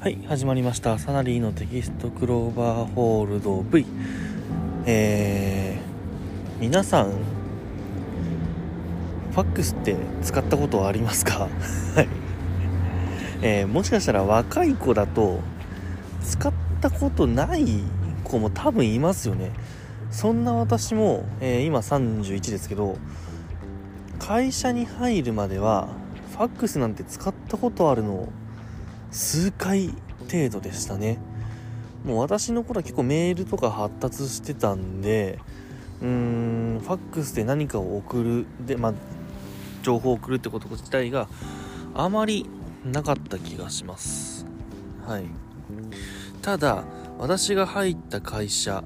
はい始まりました。サナリーのテキストクローバーホールド V えー、皆さんファックスって使ったことはありますか？はい、えー、もしかしたら若い子だと使ったことない子も多分いますよね。そんな私も、えー、今31ですけど会社に入るまではファックスなんて使ったことあるの数回程度でしたね。もう私の頃は結構メールとか発達してたんでうーんファックスで何かを送るでまあ情報を送るってこと自体があまりなかった気がします。はい。ただ私が入った会社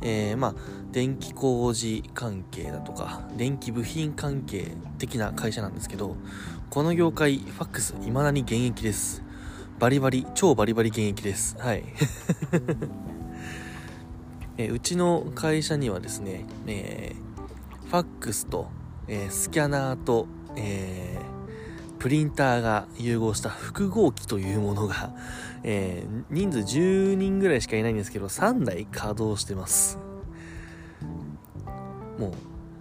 えー、まあ電気工事関係だとか電気部品関係的な会社なんですけどこの業界ファックス未だに現役です。バリバリ超バリバリ現役です。はい。えうちの会社にはですね、えー、ファックスと、えー、スキャナーと、えー、プリンターが融合した複合機というものが、え、人数10人ぐらいしかいないんですけど3台稼働してます。もう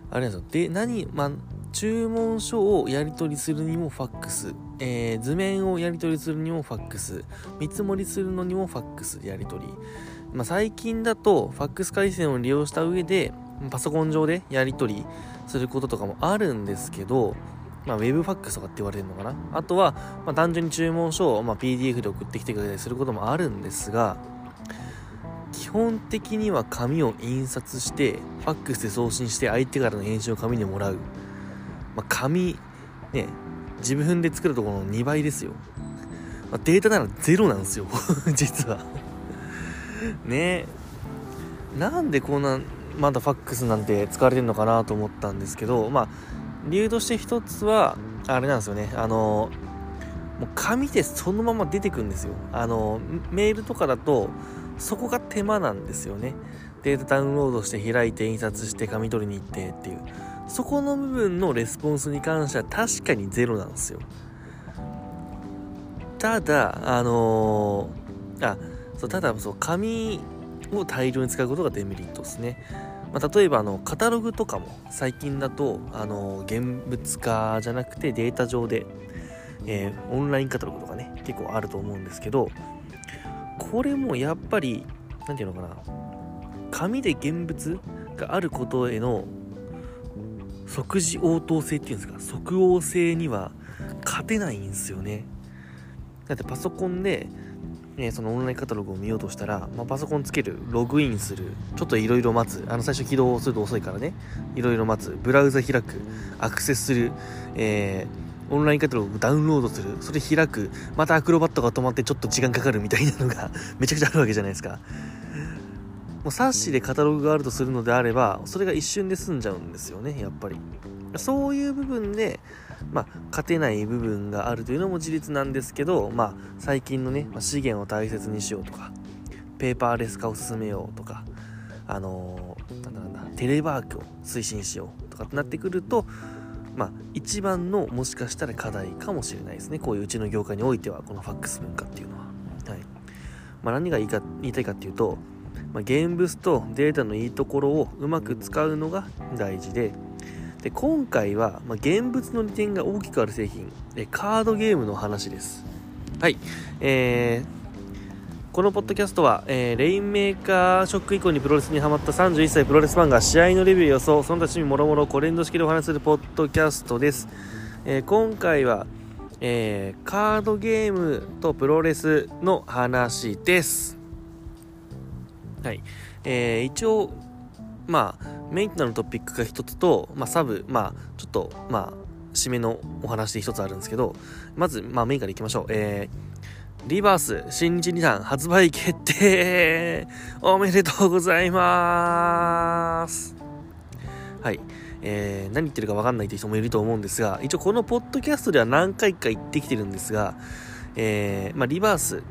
あれなんですよ。で何まあ注文書をやり取りするにもファックス、えー、図面をやり取りするにもファックス。見積もりするのにもファックスでやり取り、まあ、最近だとファックス回線を利用した上でパソコン上でやり取りすることとかもあるんですけど、まあ、ウェブファックスとかって言われるのかな。あとは、まあ、単純に注文書を、ま、PDF で送ってきてくれたりすることもあるんですが基本的には紙を印刷してファックスで送信して相手からの返信を紙にもらう。まあ、紙、ね、自分で作るところの2倍ですよ。まあ、データならゼロなんですよ 実はねなんでこんな、まだファックスなんて使われてるのかなと思ったんですけど、まあ、理由として一つは、あれなんですよね、あの、もう紙でそのまま出てくるんですよ。あの、メールとかだと、そこが手間なんですよね。データダウンロードして開いて印刷して紙取りに行ってっていう。そこの部分のレスポンスに関しては確かにゼロなんですよ。ただあのー、あそうただそう紙を大量に使うことがデメリットですね、まあ、例えばあのカタログとかも最近だとあの現物化じゃなくてデータ上で、えー、オンラインカタログとかね結構あると思うんですけどこれもやっぱり何て言うのかな紙で現物があることへの即時応答性っていうんですか？即応性には勝てないんですよね。だってパソコンで、ね、そのオンラインカタログを見ようとしたら、まあ、パソコンつけるログインする。ちょっといろいろ待つ。あの最初起動すると遅いからね。いろいろ待つ。ブラウザ開く。アクセスする、えー、オンラインカタログダウンロードする。それ開く。またアクロバットが止まってちょっと時間かかるみたいなのがめちゃくちゃあるわけじゃないですか。う冊子でカタログがあるとするのであればそれが一瞬で済んじゃうんですよねやっぱり。そういう部分で、まあ、勝てない部分があるというのも事実なんですけど、まあ、最近のね、ま資源を大切にしようとかペーパーレス化を進めようとかあのー、なんだなんだテレワークを推進しようとかってなってくるとまあ、一番のもしかしたら課題かもしれないですね。こういううちの業界においてはこのファックス文化っていうのは、はい。まあ、何が言いか言いたいかっていうとまあ、現物とデータのいいところをうまく使うのが大事で。で今回は、まあ、現物の利点が大きくある製品。カードゲームの話です。はい。えーこのポッドキャストは、えー、レインメーカーショック以降にプロレスにハマった31歳プロレスファンが試合のレビュー予想その他趣味もろもろコレンド式でお話しするポッドキャストです、えー、今回は、えー、カードゲームとプロレスの話ですはい。えー、一応、まあ、メインとなるトピックが一つと、まあ、サブ、まあ、ちょっと、まあ、締めのお話で一つあるんですけど、まず、まあ、メインからいきましょう。えー、リバース新日2弾発売決定 おめでとうございますはい。えー、何言ってるか分かんないという人もいると思うんですが、一応このポッドキャストでは何回か言ってきてるんですが、えー、まあ、リバース、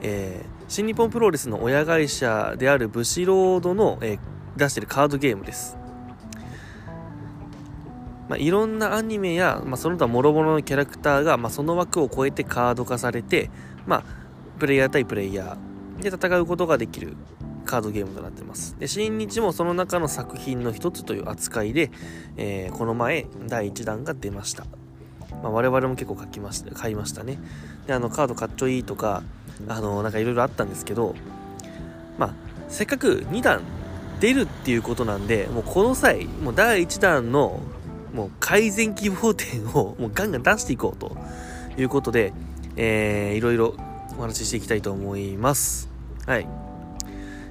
えー、新日本プロレスの親会社であるブシロードの、えー、出してるカードゲームです。まあ、いろんなアニメや、まあ、その他諸々のキャラクターが、まあ、その枠を超えてカード化されて、まあ、プレイヤー対プレイヤーで戦うことができるカードゲームとなってます。で、新日もその中の作品の一つという扱いで、えー、この前、第1弾が出ました。まあ、我々も結構書きました、買いましたね。で、あの、カードかっちょいいとか、あの、なんかいろいろあったんですけど、まあ、せっかく2弾出るっていうことなんで、もうこの際、もう第1弾の、もう改善希望点を もうガンガン出していこうということで、えー、いろいろお話ししていきたいと思います。はい。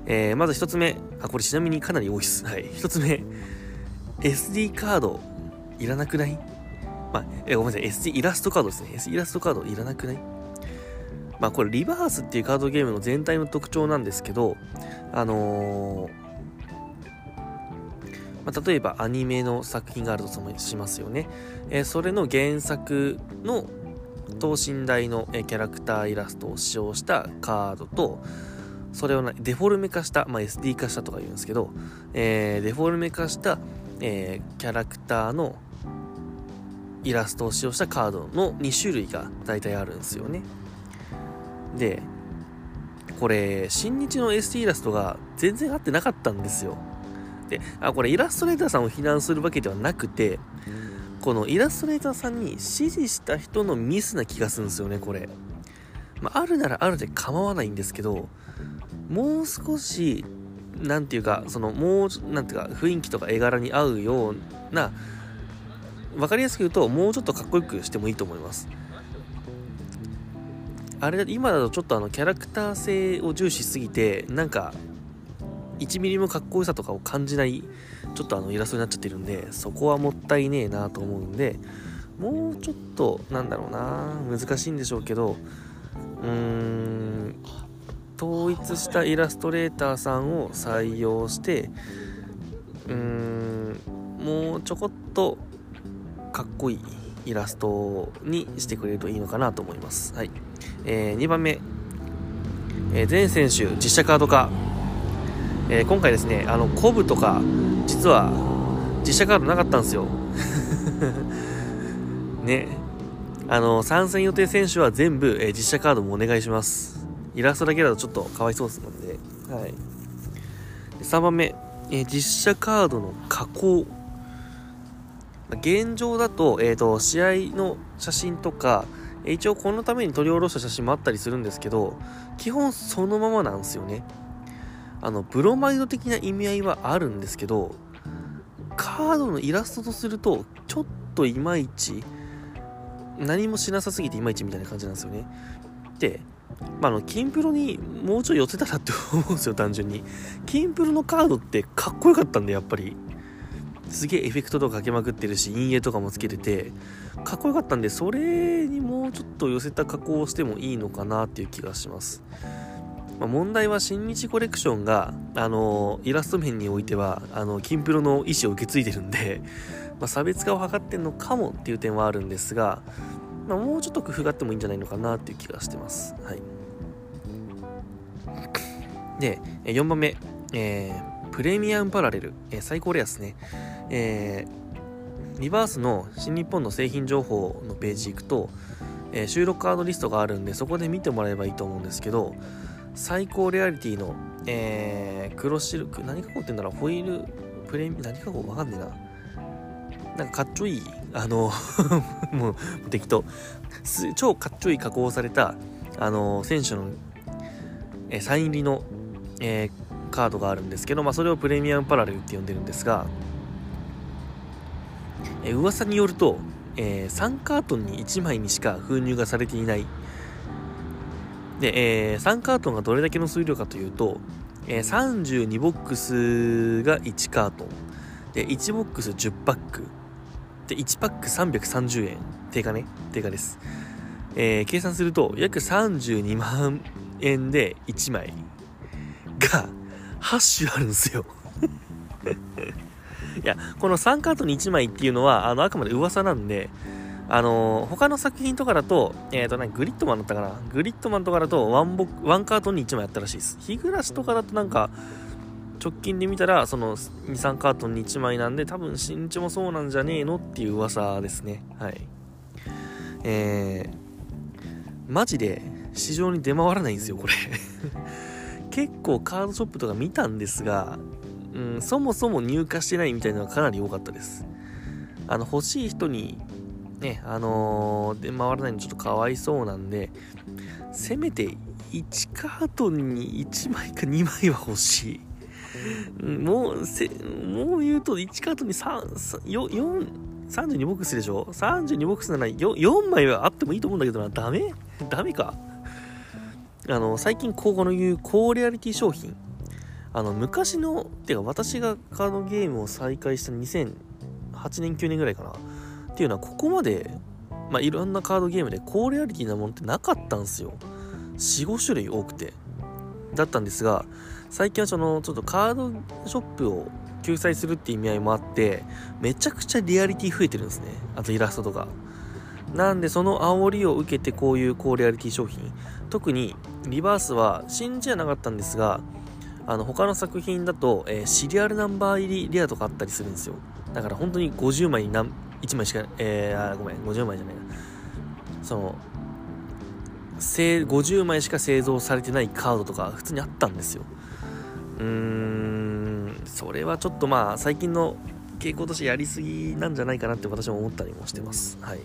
えー、まず一つ目。あ、これちなみにかなり多いです。はい。一つ目。SD カード、いらなくない？まあ、えごめんなさい。SD イラストカードですね。SD イラストカードいらなくない？まあ、これリバースっていうカードゲームの全体の特徴なんですけど、あのー、まあ、例えばアニメの作品があるとしますよね。えー、それの原作の等身大のキャラクターイラストを使用したカードと、それをデフォルメ化した、まあ、SD 化したとか言うんですけど、えー、デフォルメ化した、えー、キャラクターのイラストを使用したカードの2種類が大体あるんですよね。で、これ、新日の SD イラストが全然合ってなかったんですよ。で、あ、これイラストレーターさんを非難するわけではなくて、このイラストレーターさんに指示した人のミスな気がするんですよね、これ。まあ、あるならあるで構わないんですけど、もう少し、なんていうか、その、もう、なんていうか、雰囲気とか絵柄に合うような、わかりやすく言うと、もうちょっとかっこよくしてもいいと思います。あれ、今だとちょっとあの、キャラクター性を重視しすぎて、なんか、1ミリもかっこよさとかを感じない、ちょっとあの、イラストになっちゃってるんで、そこはもったいねえなと思うんで、もうちょっと、なんだろうな難しいんでしょうけど、うーん、統一したイラストレーターさんを採用してうーんもうちょこっとかっこいいイラストにしてくれるといいのかなと思います。はい。えー、2番目、えー、全選手実写カード化。えー、今回ですね、あの、コブとか、実は実写カードなかったんですよ。ね。あの、参戦予定選手は全部、えー、実写カードもお願いします。イラストだけだとちょっとかわいそうですので、はい。3番目、えー、実写カードの加工。現状だと、えっ、ー、と、試合の写真とか、一応このために取り下ろした写真もあったりするんですけど、基本そのままなんですよね。あの、ブロマイド的な意味合いはあるんですけど、カードのイラストとすると、ちょっといまいち、何もしなさすぎていまいちみたいな感じなんですよね。で、まあ、の、キンプロにもうちょい寄せたらって思うんですよ、単純に。キンプロのカードってかっこよかったんで、やっぱり。すげえエフェクトとかかけまくってるし、陰影とかもつけてて、かっこよかったんで、それにもうちょっと寄せた加工をしてもいいのかなっていう気がします。まあ、問題は新日コレクションが、あのイラスト面においては、あの、キンプロの意思を受け継いでるんで、まあ、差別化を図ってんのかもっていう点はあるんですが、まあ、もうちょっと工夫があってもいいんじゃないのかなっていう気がしてます。はい。で、4番目、えー、プレミアムパラレル、えー、最高レアですね。えー、リバースの新日本の製品情報のページ行くと、えー、収録カードリストがあるんで、そこで見てもらえばいいと思うんですけど、最高レアリティの、えー、黒シルク、何加工って言うんだろう、ホイール、プレミ、何加工わかんねえな。なんかかっちょいい、あの もう適当。超かっちょいい加工された、あの選手の、えサイン入りの、えー、カードがあるんですけど、まあ、それをプレミアムパラレルって呼んでるんですが、えー、噂によると、えー、3カートンに1枚にしか封入がされていない。で、えー、3カートンがどれだけの数量かというと、えー、32ボックスが1カートン。で、1ボックス10パック。で、1パック330円。定価ね。定価です。えー、計算すると、約32万円で1枚が8種あるんですよいや、この3カートに1枚っていうのは、あの、あくまで噂なんで、あのー、他の作品とかだと、えっ、ー、と、何、グリッドマンだったかな？グリッドマンとかだとワンボ、ワンカートに1枚やったらしいです。日暮らしとかだとなんか、直近で見たら、その2、3カートに1枚なんで、多分新日もそうなんじゃねえのっていう噂ですね。はい。えー、マジで市場に出回らないんですよこれ結構カードショップとか見たんですが、うん、そもそも入荷してないみたいなのがかなり多かったですあの欲しい人にねあのー、出回らないのちょっとかわいそうなんでせめて1カートに1枚か2枚は欲しいもうせもう言うと1カートに3 4 32ボックスでしょ ?32 ボックスなら 4, 4枚はあってもいいと思うんだけどな。ダメ？ダメか？あの、最近、こう、この言う高レアリティ商品。あの、昔の、てか私がカードゲームを再開した2008年、9年ぐらいかな。っていうのは、ここまで、まあ、いろんなカードゲームで高レアリティなものってなかったんですよ。4、5種類多くて。だったんですが、最近はその、ちょっとカードショップを救済するって意味合いもあって、めちゃくちゃリアリティ増えてるんですね。あとイラストとか。なんでその煽りを受けてこういう高レアリティ商品。特にリバースは信じはなかったんですが、あの他の作品だと、えー、シリアルナンバー入りレアとかあったりするんですよ。だから本当に50枚に何1枚しか、えー、あ、ごめん、50枚じゃないな。その、50枚しか製造されてないカードとか普通にあったんですよ。うーん、それはちょっとまあ最近の傾向としてやりすぎなんじゃないかなって私も思ったりもしてます。はい。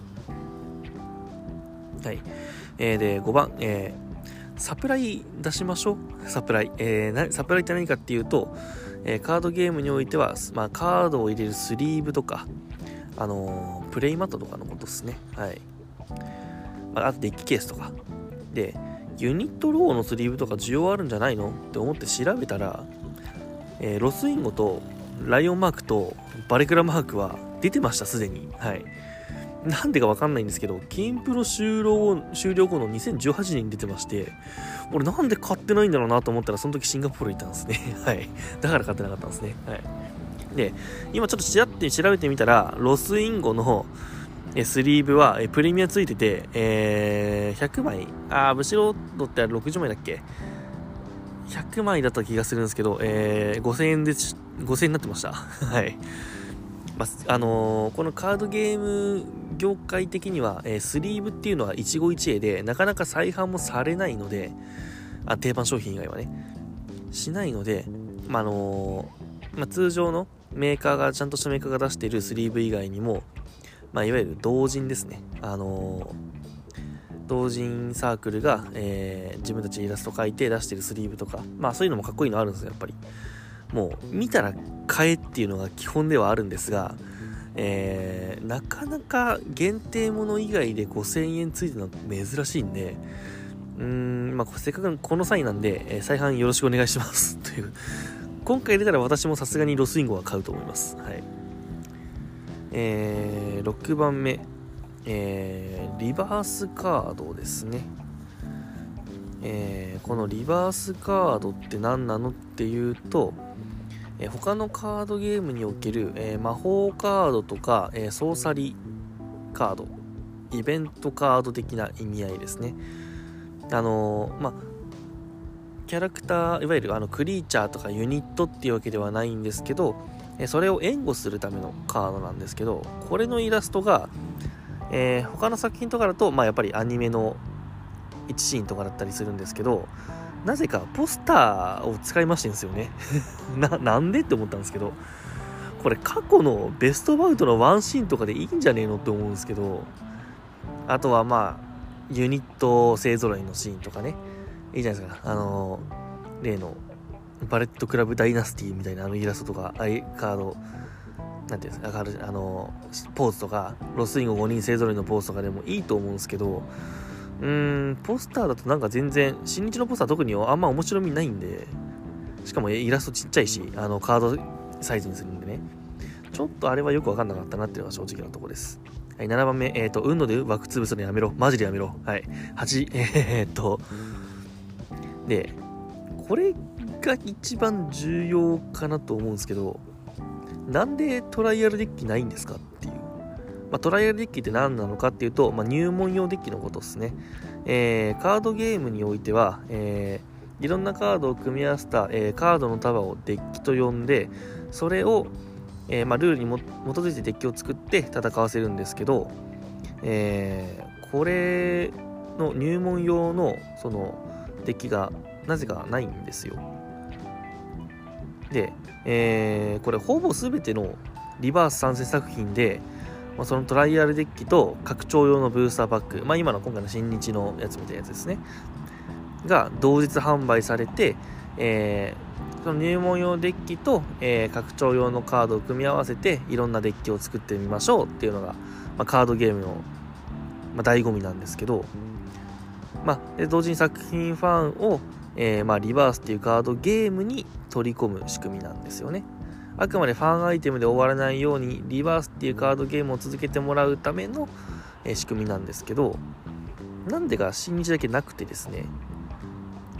はい。えー、で、5番、えー、サプライ出しましょう。サプライ。えー、サプライって何かっていうと、えー、カードゲームにおいては、まあ、カードを入れるスリーブとか、あのー、プレイマットとかのことですね。はい。まあ、あとデッキケースとか。で、ユニットロゴのスリーブとか需要あるんじゃないのって思って調べたら、えー、ロスインゴとライオンマークとバレクラマークは出てました、すでに。はい。なんでかわかんないんですけど、キンプロ終了終了後の2018年に出てまして、俺なんで買ってないんだろうなと思ったら、その時シンガポール行ったんですね。はい。だから買ってなかったんですね。はい。で、今ちょっとちらって調べてみたら、ロスインゴのスリーブはプレミアついてて、えー、100枚、あー、ブシロードって60枚だっけ ?100 枚だった気がするんですけど、えー、5000円で、5000円になってました。はい。まあ、あのー、このカードゲーム業界的には、えー、スリーブっていうのは一期一会で、なかなか再販もされないので、あ定番商品以外はね、しないので、まあ、のー、まあ、通常のメーカーが、ちゃんとしたメーカーが出しているスリーブ以外にも、まあ、いわゆる同人ですね。あの同人サークルが、え、自分たちイラスト描いて出しているスリーブとか、まあそういうのもかっこいいのあるんですよ、やっぱり。もう見たら買えっていうのが基本ではあるんですが、えー、なかなか限定もの以外で5000円ついてるのは珍しいんで、うーん、まあ、せっかくこの際なんで、えー、再販よろしくお願いします。という。今回出たら私もさすがにロスインゴは買うと思います。はい。えー、6番目、えー、リバースカードですね。えー、このリバースカードって何なのっていうと、え、他のカードゲームにおける、え、魔法カードとか、え、ソーサリーカード、イベントカード的な意味合いですね。あの、まあ、キャラクター、いわゆるあのクリーチャーとかユニットっていうわけではないんですけど、えそれを援護するためのカードなんですけど、これのイラストが、え他の作品とかだと、まあ、やっぱりアニメの1シーンとかだったりするんですけど、なぜかポスターを使いましてんですよね な、なんでって思ったんですけど、これ過去のベストバウトのワンシーンとかでいいんじゃねえのって思うんですけど、あとはまあ、ユニット勢揃いのシーンとかね、いいじゃないですか。あの例の、バレットクラブダイナスティみたいなあのイラストとか、アイカード、なんていうんですか、あの、ポーズとか、ロスインゴ5人勢揃いのポーズとかでもいいと思うんですけど、うーん、ポスターだとなんか全然、新日のポスター特にあんま面白みないんで、しかもイラストちっちゃいし、あの、カードサイズにするんでね。ちょっとあれはよくわかんなかったなっていうのが正直なところです。はい、7番目、えっ、ー、と、運ので枠潰すのやめろ。マジでやめろ。はい。8、えー、っと、で、これが一番重要かなと思うんですけど、なんでトライアルデッキないんですかっていう。まあ、トライアルデッキって何なのかっていうと、まあ、入門用デッキのことですね。えー、カードゲームにおいては、えー、いろんなカードを組み合わせた、えー、カードの束をデッキと呼んで、それを、えまあ、ルールに基づいてデッキを作って戦わせるんですけど、えこれの入門用のそのデッキがなぜかないんですよで、えー、これほぼ全てのリバース参戦作品で、まあ、そのトライアルデッキと拡張用のブースターパック、まあ、今の今回の新日のやつみたいなやつですねが同日販売されて、えー、その入門用デッキと、えー、拡張用のカードを組み合わせていろんなデッキを作ってみましょうっていうのが、まあ、カードゲームの、まあ、醍醐味なんですけど、まあ、同時に作品ファンを、えー、まあ、リバースっていうカードゲームに取り込む仕組みなんですよね。あくまでファンアイテムで終わらないようにリバースっていうカードゲームを続けてもらうための、え、仕組みなんですけどなんでか新日だけなくてですね。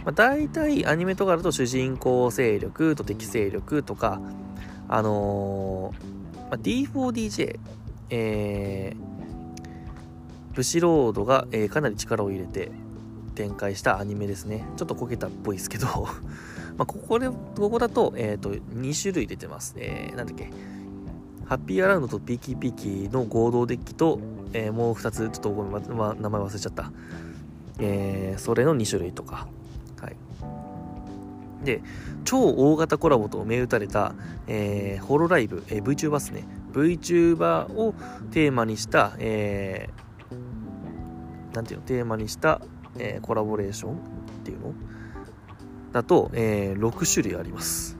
まあ、大体アニメとかだと主人公勢力と敵勢力とか、あのー、まあ、D4DJ、えー、ブシロードが、えー、かなり力を入れて展開したアニメですね。ちょっとこけたっぽいですけど まあここで、ここだと、えっ、ー、と、2種類出てます。えー、なんだっけ。ハッピーアラウンドとピーキーピーキーの合同デッキと、えー、もう2つ、ちょっとごめん、ま、名前忘れちゃった。えー、それの2種類とか。はいで、超大型コラボと銘打たれた、えー、ホロライブ、えー、VTuber ですね。VTuber をテーマにした、えー、なんていうの、テーマにした、えー、コラボレーションっていうの？だと、えー、6種類あります。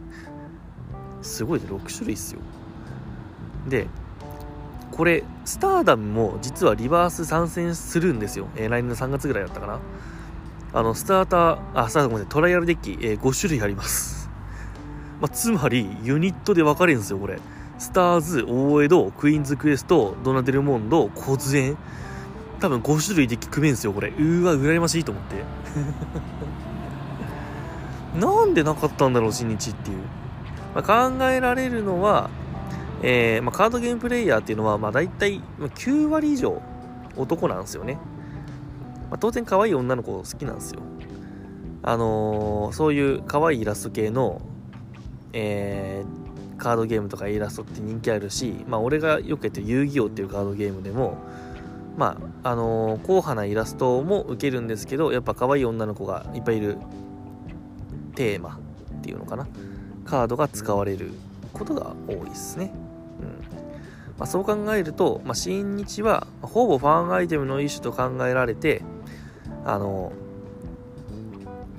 すごいね、6種類っすよ。で、これ、スターダムも実はリバース参戦するんですよ。えー、来年の3月ぐらいだったかな。あの、スターター、あ、スターターごめんなさい、トライアルデッキ、えー、5種類あります。まあ、つまり、ユニットで分かれるんですよ、これ。スターズ、大江戸、クイーンズクエスト、ドナデルモンド、コズエン。多分5種類デッキ組めんすよ、これ。うーわ、羨ましいと思って。なんでなかったんだろう、新日っていう。まあ、考えられるのは、えー、まあ、カードゲームプレイヤーっていうのは、まあ、大体9割以上男なんですよね。まあ、当然可愛い女の子好きなんですよ。あのー、そういう可愛いイラスト系の、えー、カードゲームとかイラストって人気あるし、まあ、俺がよくやってる遊戯王っていうカードゲームでも、まあ、あのー、硬派なイラストも受けるんですけど、やっぱ可愛い女の子がいっぱいいるテーマっていうのかな。カードが使われることが多いですね。うんまあ、そう考えると、まあ、新日はほぼファンアイテムの一種と考えられて、あの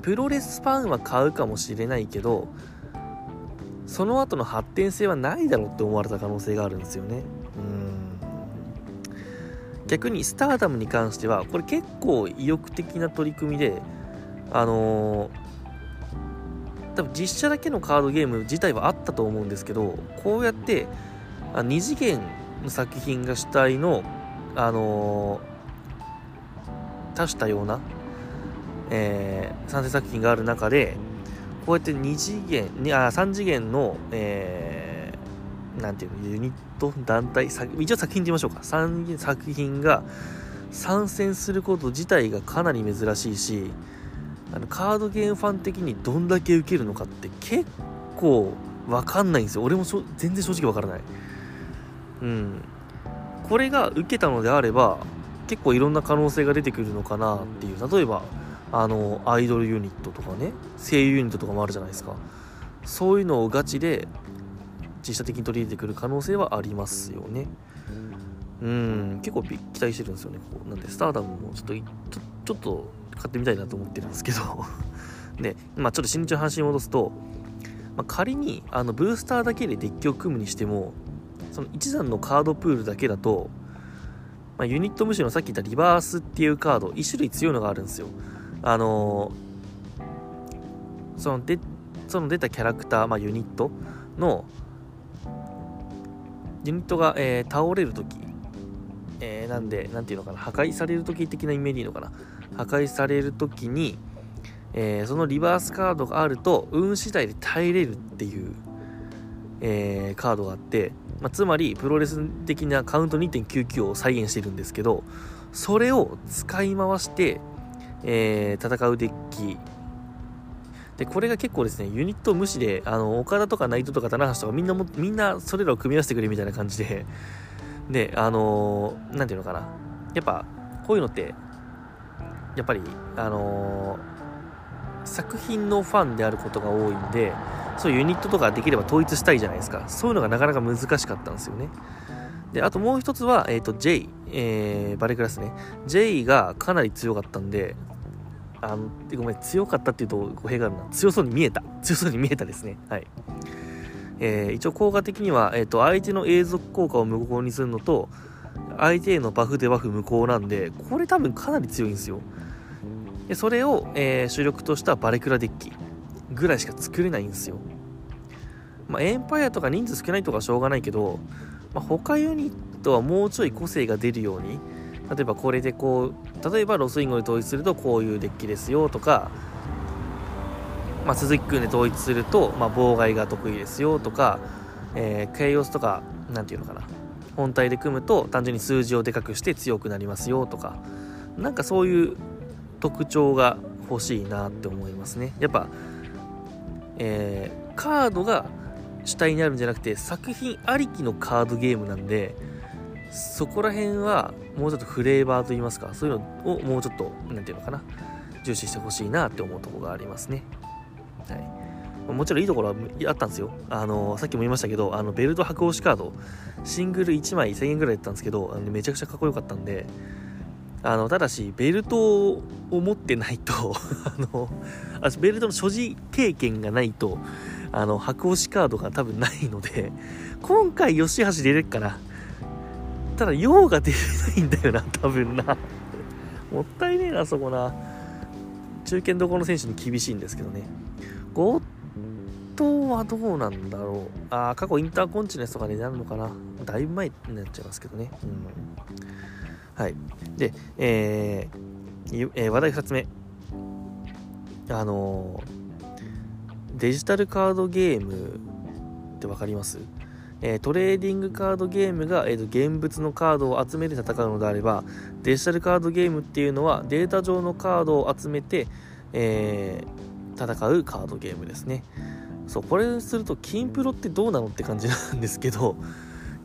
プロレスファンは買うかもしれないけどその後の発展性はないだろうって思われた可能性があるんですよね逆にスターダムに関してはこれ結構意欲的な取り組みであのー、多分実写だけのカードゲーム自体はあったと思うんですけどこうやって2次元の作品が主体のあのー多種多様な、えー、参戦作品がある中でこうやって2次元あ3次元の、えー、なんていうのユニット団体一応作品って言いましょうか。3作品が参戦すること自体がかなり珍しいしあのカードゲームファン的にどんだけ受けるのかって結構分かんないんですよ。俺も全然正直分からない。うん。これが受けたのであれば結構いろんな可能性が出てくるのかなっていう。例えばあのアイドルユニットとかね声優ユニットとかもあるじゃないですか。そういうのをガチで実写的に取り入れてくる可能性はありますよね。うん結構期待してるんですよね。こうなんでスターダムもちょっとちょっと買ってみたいなと思ってるんですけど。で まあちょっと新日の話に戻すと、まあ、仮にあのブースターだけでデッキを組むにしてもその一段のカードプールだけだとまあ、ユニット無視のさっき言ったリバースっていうカード、1種類強いのがあるんですよ。あのー、そのでその出たキャラクター、まあ、ユニットの、ユニットが、えー、倒れるとき、えー、なんで、なんていうのかな、破壊されるとき的なイメージいいのかな。破壊されるときに、えー、そのリバースカードがあると、運次第で耐えれるっていう、えー、カードがあって、まあ、つまりプロレス的なカウント2.99を再現してるんですけどそれを使い回して、え、戦うデッキでこれが結構ですねユニット無視であの岡田とか内藤とか棚橋とかみんなもみんなそれらを組み合わせてくれみたいな感じでであの何、ー、ていうのかな。やっぱこういうのってやっぱりあのー、作品のファンであることが多いんでそういうユニットとかできれば統一したいじゃないですか。そういうのがなかなか難しかったんですよね。であともう一つは、えーと、J、えー、バレクラスね。J がかなり強かったんであのごめん強かったっていうと語弊があるな。強そうに見えた。強そうに見えたですね。はい。えー、一応効果的には、えーと、相手の永続効果を無効にするのと相手へのバフでバフ無効なんでこれ多分かなり強いんですよ。でそれを、えー、主力としたバレクラデッキぐらいしか作れないんですよ。まあ、エンパイアとか人数少ないとかしょうがないけど、まあ、他ユニットはもうちょい個性が出るように例えばこれでこう例えばロスインゴで統一するとこういうデッキですよとかまあ、鈴木君で統一すると、まあ、妨害が得意ですよとか、えー、ケイオスとか何て言うのかな本体で組むと単純に数字をでかくして強くなりますよとかなんかそういう特徴が欲しいなって思いますね。やっぱ、えー、カードが主体になるんじゃなくて作品ありきのカードゲームなんでそこら辺はもうちょっとフレーバーといいますかそういうのをもうちょっと何て言うのかな重視してほしいなって思うところがありますねはい、もちろんいいところはあったんですよ。あのさっきも言いましたけど、あのベルト白押しカード、シングル1枚1000円ぐらいだったんですけど、あのめちゃくちゃかっこよかったんで、あのただし、ベルトを持ってないと あの、ベルトの所持経験がないと、あの白押しカードが多分ないので、今回、吉橋出れるかな。ただ、用が出れないんだよな、多分な。もったいねえな、そこな。中堅どこの選手に厳しいんですけどね。ゴッドはどうなんだろう。ああ、過去インターコンチネスとかになるのかな。だいぶ前になっちゃいますけどね。うん、はい。で、えーえー、話題2つ目。あのー、デジタルカードゲームって分かります？え、トレーディングカードゲームが、えーと、現物のカードを集めて戦うのであればデジタルカードゲームっていうのはデータ上のカードを集めて、えー、戦うカードゲームですね。そうこれすると金プロってどうなのって感じなんですけど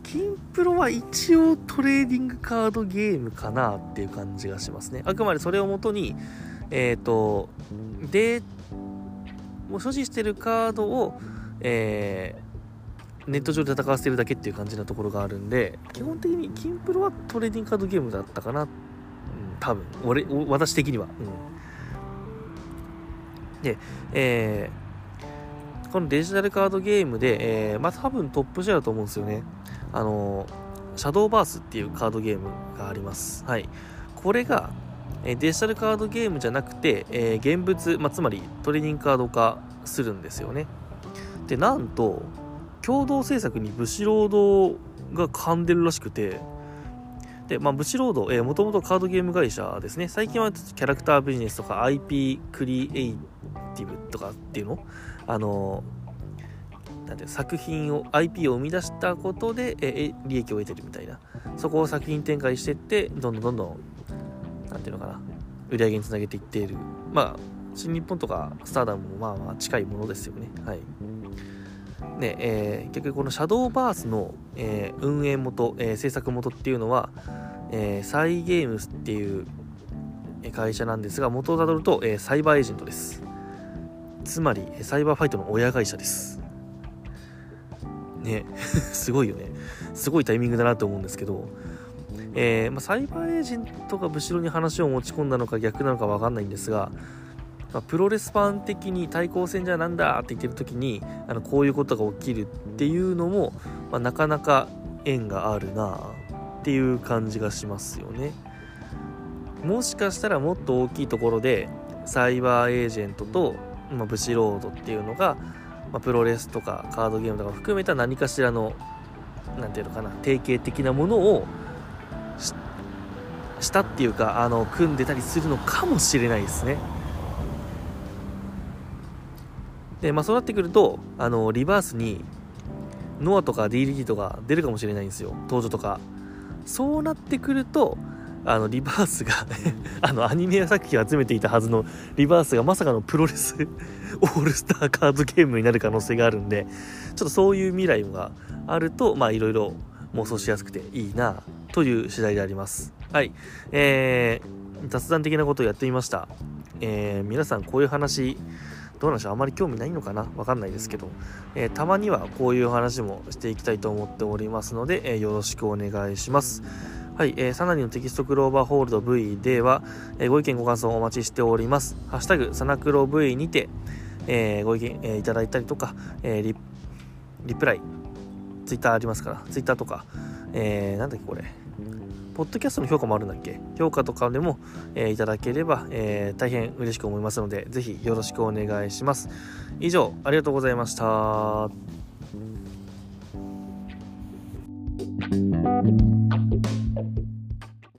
金プロは一応トレーディングカードゲームかなっていう感じがしますね。あくまでそれをもとにえっ、とでもう所持してるカードをえーネット上で戦わせてるだけっていう感じなところがあるんで、基本的にキンプロはトレーディングカードゲームだったかな。うん、多分。俺、私的には。うん。で、えー、このデジタルカードゲームで、えー、まあ多分トップシェアだと思うんですよね。あのシャドーバースっていうカードゲームがあります。はい。これが、えデジタルカードゲームじゃなくて、えー、現物、まあ、つまりトレーディングカード化するんですよね。で、なんと、共同制作にブシロードが噛んでるらしくて、で、まあ、ブシロード、えー、もともとカードゲーム会社ですね。最近はキャラクタービジネスとか IP クリエイティブとかっていうの？あのなんて作品を IP を生み出したことで、えー、利益を得てるみたいな。そこを作品展開していってどんどんどんどんなんていうのかな売り上げにつなげていっている。まあ新日本とかスターダムもまあまあ近いものですよね。はい。ねえー、結局このシャドーバースの、えー、運営元、えー、制作元っていうのは、えー、サイゲームスっていう会社なんですが元をたどると、え、サイバーエージェントです。つまりサイバーファイトの親会社です。ね すごいよね。すごいタイミングだなと思うんですけどえまあ、サイバーエージェントが後ろに話を持ち込んだのか逆なのか分かんないんですが、まあ、プロレスファン的に対抗戦じゃなんだって言ってる時にあのこういうことが起きるっていうのも、まあ、なかなか縁があるなっていう感じがしますよね。もしかしたらもっと大きいところでサイバーエージェントと、まあ、ブシロードっていうのが、まあ、プロレスとかカードゲームとか含めた何かしらの何ていうのかな定型的なものをしたっていうかあの組んでたりするのかもしれないですね。で、まあそうなってくると、あの、リバースに、ノアとか DLD とか出るかもしれないんですよ。登場とか。そうなってくると、あの、リバースが あの、アニメ作品を集めていたはずのリバースがまさかのプロレス オールスターカードゲームになる可能性があるんで、ちょっとそういう未来があると、まあいろいろ妄想しやすくていいな、という次第であります。はいえー、雑談的なことをやってみましたえー、皆さんこういう話どうなんでしょう。あまり興味ないのかな？わかんないですけど、えー、たまにはこういう話もしていきたいと思っておりますので、えー、よろしくお願いします。はい、えー、サナリのテキストクローバーホールド V では、えー、ご意見ご感想お待ちしております。ハッシュタグサナクロ V にて、えー、ご意見、えー、いただいたりとか、え、リリプライ、ツイッターありますから、ツイッターとか、えー、なんだっけこれ、ポッドキャストの評価もあるんだっけ？評価とかでも、えー、いただければ、えー、大変嬉しく思いますので、ぜひよろしくお願いします。以上、ありがとうございました。Thank you.